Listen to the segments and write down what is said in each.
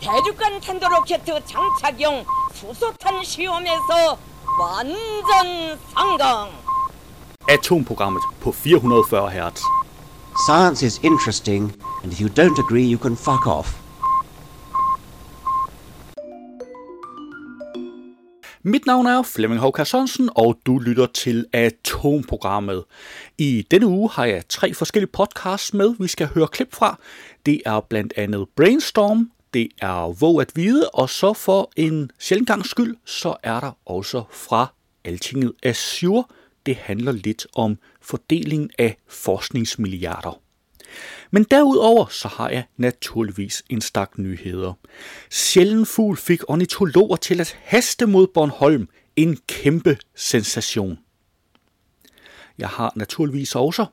대륙간 탄도로켓 장착용 수소탄 시험에서 완전 성공. Atomprogrammet på 440 Hz. Science is interesting, and if you don't agree, you can fuck off. Mit navn er Flemming Håkar Sørensen, og du lytter til Atomprogrammet. I denne uge har jeg tre forskellige podcasts med, vi skal høre klip fra. Det er blandt andet Brainstorm, det er Våg at Vide, og så for en sjældent gang skyld, så er der også fra Altinget Azure. Det handler lidt om fordelingen af forskningsmilliarder. Men derudover så har jeg naturligvis en stak nyheder. Sjælden fugl fik ornitologer til at haste mod Bornholm. En kæmpe sensation. Jeg har naturligvis også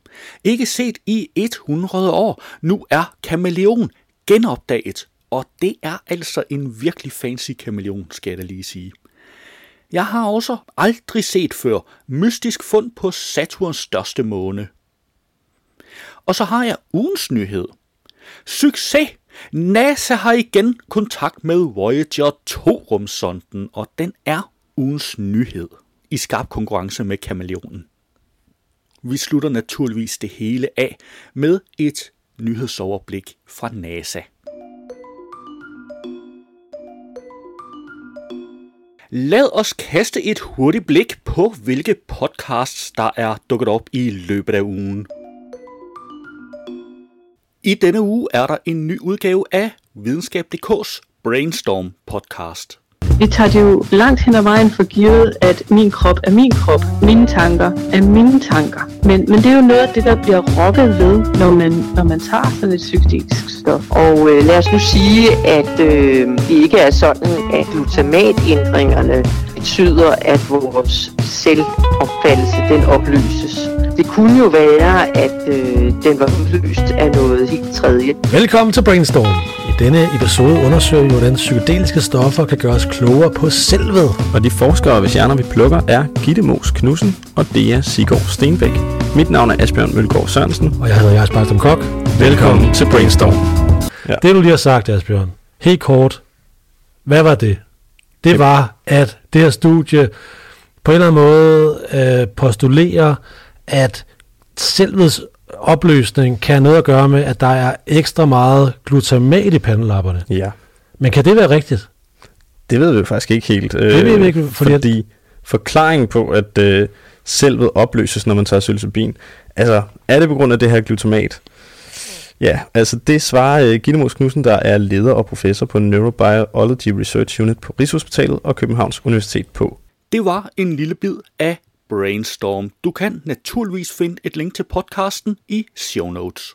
ikke set i 100 år. Nu er kameleon genopdaget, og det er altså en virkelig fancy kameleon, skal jeg da lige sige. Jeg har også aldrig set før mystisk fund på Saturns største måne. Og så har jeg ugens nyhed. Succes! NASA har igen kontakt med Voyager 2-rumsonden, og den er ugens nyhed i skarp konkurrence med kameleonen. Vi slutter naturligvis det hele af med et nyhedsoverblik fra NASA. Lad os kaste et hurtigt blik på, hvilke podcasts, der er dukket op i løbet af ugen. I denne uge er der en ny udgave af Videnskab.dk's Brainstorm podcast. Vi tager det jo langt hen ad vejen for givet, at min krop er min krop, mine tanker er mine tanker. Men, men det er jo noget af det, der bliver rokket ved, når man, når man tager sådan et psykedelisk stof. Og øh, lad os nu sige, at øh, det ikke er sådan, at glutamatændringerne betyder, at vores selvopfattelse den opløses. Det kunne jo være, at øh, den var udløst af noget helt tredje. Velkommen til Brainstorm. I denne episode undersøger vi, hvordan psykedeliske stoffer kan gøre os klogere på selvet. Og de forskere, hvis hjerner vi plukker, er Gitte Mos Knudsen og Dea Sigård Stenbæk. Mit navn er Asbjørn Mølgaard Sørensen. Og jeg hedder Jars Bartram Kok. Velkommen til Brainstorm. Ja. Det du lige har sagt, Asbjørn, helt kort, hvad var det? Det var, at det her studie på en eller anden måde øh, postulerer, at selvets opløsning kan have noget at gøre med, at der er ekstra meget glutamat i pandelapperne. Ja. Men kan det være rigtigt? Det ved vi faktisk ikke helt. Det ved vi ikke, fordi, fordi forklaringen på, at øh, selvet opløses, når man tager psilocybin, altså er det på grund af det her glutamat? Ja, altså det svarer uh, Gitte Mos Knudsen, der er leder og professor på Neurobiology Research Unit på Rigshospitalet og Københavns Universitet på. Det var en lille bid af Brainstorm. Du kan naturligvis finde et link til podcasten i show notes.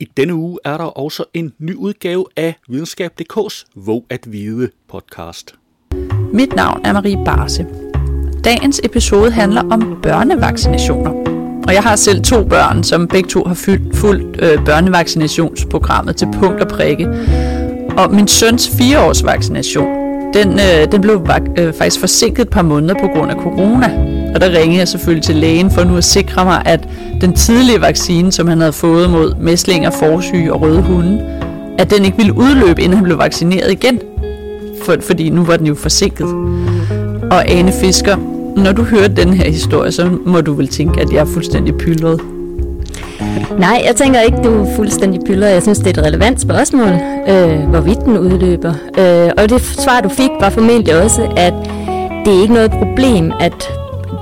I denne uge er der også en ny udgave af Videnskab.dk's Våg at Vide podcast. Mit navn er Marie Barse. Dagens episode handler om børnevaccinationer. Og jeg har selv to børn, som begge to har fyldt, fuldt øh, børnevaccinationsprogrammet til punkt og prikke. Og min søns fireårs vaccination, den, øh, den blev øh, faktisk forsinket et par måneder på grund af corona. Og der ringede jeg selvfølgelig til lægen for nu at sikre mig, at den tidlige vaccine, som han havde fået mod mæslinger, forsyge og røde hunde, at den ikke ville udløbe, inden han blev vaccineret igen. For, fordi nu var den jo forsinket. Og Ane Fisker, når du hører den her historie, så må du vel tænke, at jeg er fuldstændig pyldret. Nej, jeg tænker ikke, du er fuldstændig pyldret. Jeg synes, det er et relevant spørgsmål, øh, hvorvidt den udløber. Øh, og det svar, du fik, var formentlig også, at det er ikke noget problem, at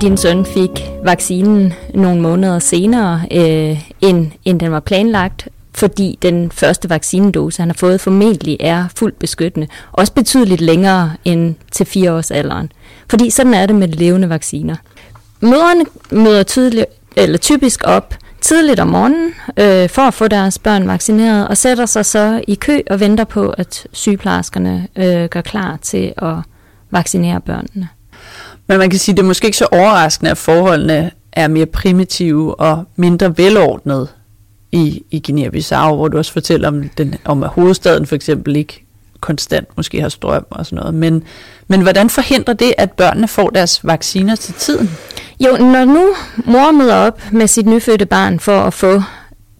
din søn fik vaccinen nogle måneder senere, øh, end, end den var planlagt, fordi den første vaccinedose, han har fået, formentlig er fuldt beskyttende. Også betydeligt længere end til fire års alderen. Fordi sådan er det med levende vacciner. Møderne møder tydeligt, eller typisk op tidligt om morgenen øh, for at få deres børn vaccineret, og sætter sig så i kø og venter på, at sygeplejerskerne øh, gør klar til at vaccinere børnene. Men man kan sige, at det er måske ikke så overraskende, at forholdene er mere primitive og mindre velordnet i, i Guinea-Bissau, hvor du også fortæller om, den, om at hovedstaden for eksempel ikke konstant måske har strøm og sådan noget. Men, men hvordan forhindrer det, at børnene får deres vacciner til tiden? Jo, når nu mor møder op med sit nyfødte barn for at få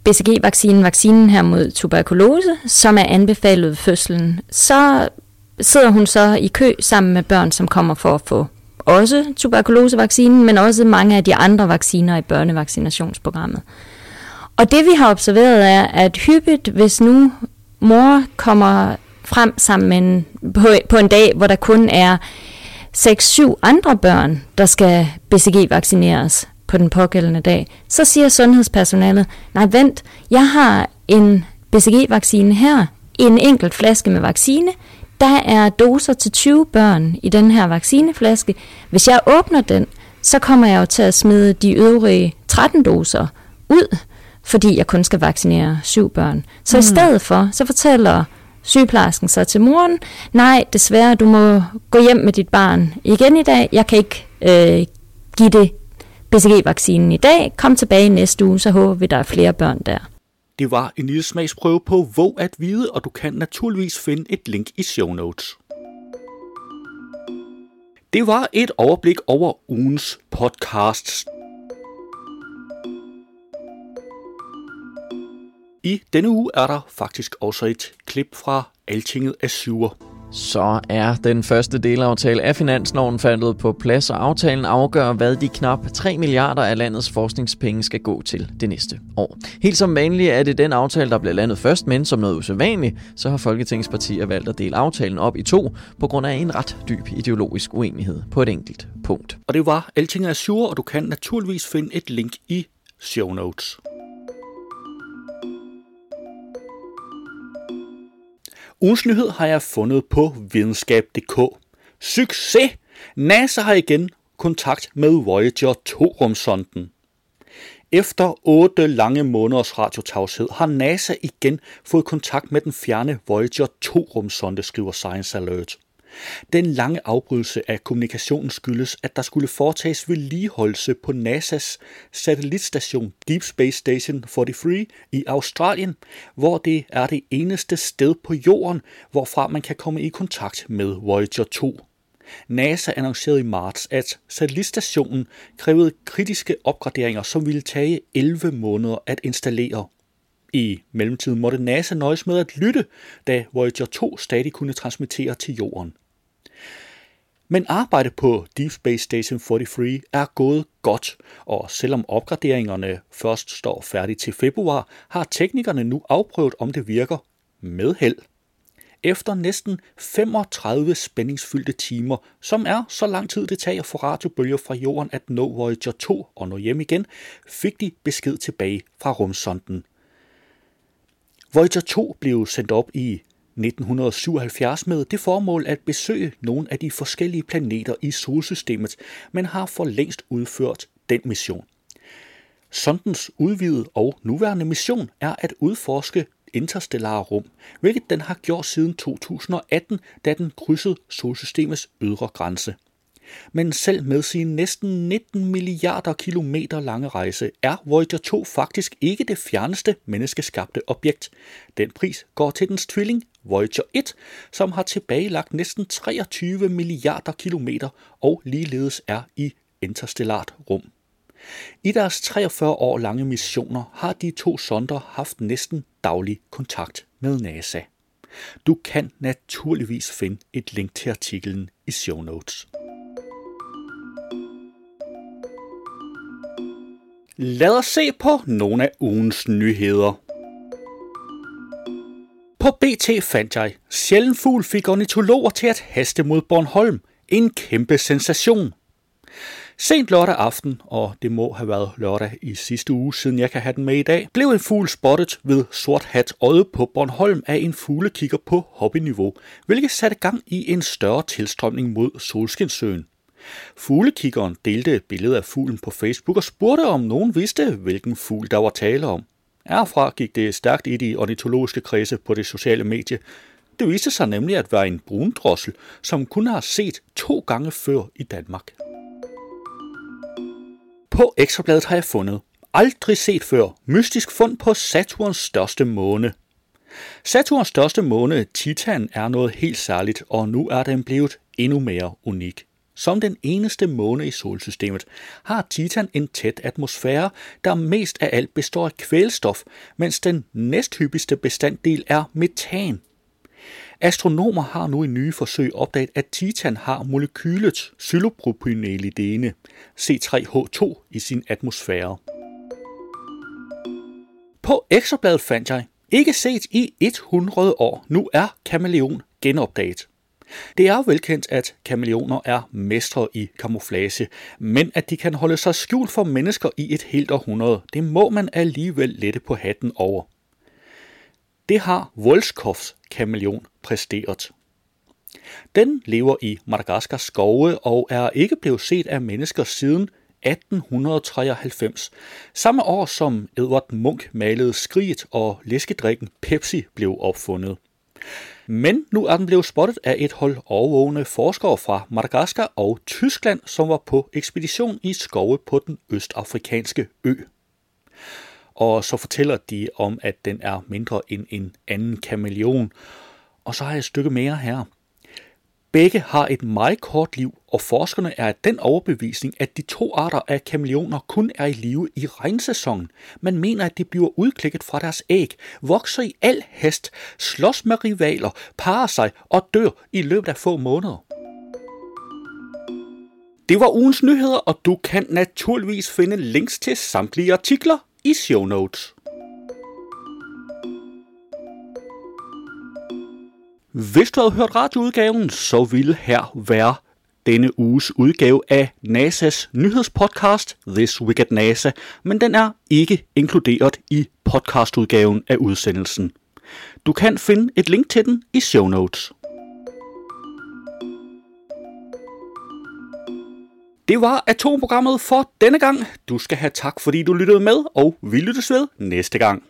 BCG-vaccinen, vaccinen her mod tuberkulose, som er anbefalet ved fødslen, så sidder hun så i kø sammen med børn, som kommer for at få også tuberkulosevaccinen, men også mange af de andre vacciner i børnevaccinationsprogrammet. Og det vi har observeret er, at hyppigt, hvis nu mor kommer frem sammen med en, på, på en dag, hvor der kun er 6-7 andre børn, der skal BCG-vaccineres på den pågældende dag, så siger sundhedspersonalet, nej vent, jeg har en BCG-vaccine her, en enkelt flaske med vaccine, der er doser til 20 børn i den her vaccineflaske. Hvis jeg åbner den, så kommer jeg jo til at smide de øvrige 13 doser ud, fordi jeg kun skal vaccinere syv børn. Så mm. i stedet for, så fortæller sygeplejersken så til moren, nej, desværre, du må gå hjem med dit barn igen i dag. Jeg kan ikke øh, give det BCG-vaccinen i dag. Kom tilbage næste uge, så håber vi, der er flere børn der. Det var en lille smagsprøve på Våg at vide, og du kan naturligvis finde et link i show notes. Det var et overblik over ugens podcasts. I denne uge er der faktisk også et klip fra Altinget af syver. Så er den første delaftale af finansloven faldet på plads, og aftalen afgør, hvad de knap 3 milliarder af landets forskningspenge skal gå til det næste år. Helt som vanligt er det den aftale, der bliver landet først, men som noget usædvanligt, så har Folketingets partier valgt at dele aftalen op i to, på grund af en ret dyb ideologisk uenighed på et enkelt punkt. Og det var Altinget af syver, og du kan naturligvis finde et link i show notes. Ugens nyhed har jeg fundet på videnskab.dk. Succes! NASA har igen kontakt med Voyager 2-rumsonden. Efter otte lange måneders radiotavshed har NASA igen fået kontakt med den fjerne Voyager 2-rumsonde, skriver Science Alert. Den lange afbrydelse af kommunikationen skyldes, at der skulle foretages vedligeholdelse på NASA's satellitstation Deep Space Station 43 i Australien, hvor det er det eneste sted på jorden, hvorfra man kan komme i kontakt med Voyager 2. NASA annoncerede i marts, at satellitstationen krævede kritiske opgraderinger, som ville tage 11 måneder at installere. I mellemtiden måtte NASA nøjes med at lytte, da Voyager 2 stadig kunne transmittere til jorden. Men arbejdet på Deep Space Station 43 er gået godt, og selvom opgraderingerne først står færdigt til februar, har teknikerne nu afprøvet, om det virker med held. Efter næsten 35 spændingsfyldte timer, som er så lang tid det tager for radiobølger fra jorden at nå Voyager 2 og nå hjem igen, fik de besked tilbage fra rumsonden. Voyager 2 blev sendt op i 1977 med det formål at besøge nogle af de forskellige planeter i solsystemet, men har for længst udført den mission. Sondens udvidede og nuværende mission er at udforske interstellare rum, hvilket den har gjort siden 2018, da den krydsede solsystemets ydre grænse. Men selv med sin næsten 19 milliarder kilometer lange rejse er Voyager 2 faktisk ikke det fjerneste menneskeskabte objekt. Den pris går til dens tvilling Voyager 1, som har tilbagelagt næsten 23 milliarder kilometer og ligeledes er i interstellart rum. I deres 43 år lange missioner har de to sonder haft næsten daglig kontakt med NASA. Du kan naturligvis finde et link til artiklen i show notes. Lad os se på nogle af ugens nyheder. På BT fandt jeg, sjælden fugl fik ornitologer til at haste mod Bornholm. En kæmpe sensation. Sent lørdag aften, og det må have været lørdag i sidste uge, siden jeg kan have den med i dag, blev en fugl spottet ved Sort Hat øje på Bornholm af en fuglekigger på hobbyniveau, hvilket satte gang i en større tilstrømning mod Solskinsøen. Fuglekiggeren delte billedet af fuglen på Facebook og spurgte, om nogen vidste, hvilken fugl der var tale om. Herfra gik det stærkt i de ornitologiske kredse på det sociale medie. Det viste sig nemlig at være en brundrossel, som kun har set to gange før i Danmark. På Ekstrabladet har jeg fundet aldrig set før mystisk fund på Saturns største måne. Saturns største måne, Titan, er noget helt særligt, og nu er den blevet endnu mere unik. Som den eneste måne i solsystemet har Titan en tæt atmosfære, der mest af alt består af kvælstof, mens den næsthyppigste bestanddel er metan. Astronomer har nu i nye forsøg opdaget, at Titan har molekylet xylopropynelidene, C3H2, i sin atmosfære. På Ekstrabladet fandt jeg, ikke set i 100 år, nu er kameleon genopdaget. Det er velkendt, at kameleoner er mestre i kamuflage, men at de kan holde sig skjult for mennesker i et helt århundrede, det må man alligevel lette på hatten over. Det har Volskovs kameleon præsteret. Den lever i Madagaskars skove og er ikke blevet set af mennesker siden 1893, samme år som Edward Munch malede Skriget og læskedrikken Pepsi blev opfundet. Men nu er den blevet spottet af et hold overvågne forskere fra Madagaskar og Tyskland, som var på ekspedition i skove på den østafrikanske ø. Og så fortæller de om, at den er mindre end en anden kameleon. Og så har jeg et stykke mere her. Begge har et meget kort liv, og forskerne er af den overbevisning, at de to arter af kameleoner kun er i live i regnsæsonen. Man mener, at de bliver udklækket fra deres æg, vokser i al hast, slås med rivaler, parer sig og dør i løbet af få måneder. Det var ugens nyheder, og du kan naturligvis finde links til samtlige artikler i show notes. Hvis du havde hørt radioudgaven, så ville her være denne uges udgave af NASA's nyhedspodcast This Week at NASA, men den er ikke inkluderet i podcastudgaven af udsendelsen. Du kan finde et link til den i show notes. Det var atomprogrammet for denne gang. Du skal have tak, fordi du lyttede med, og vi lyttes ved næste gang.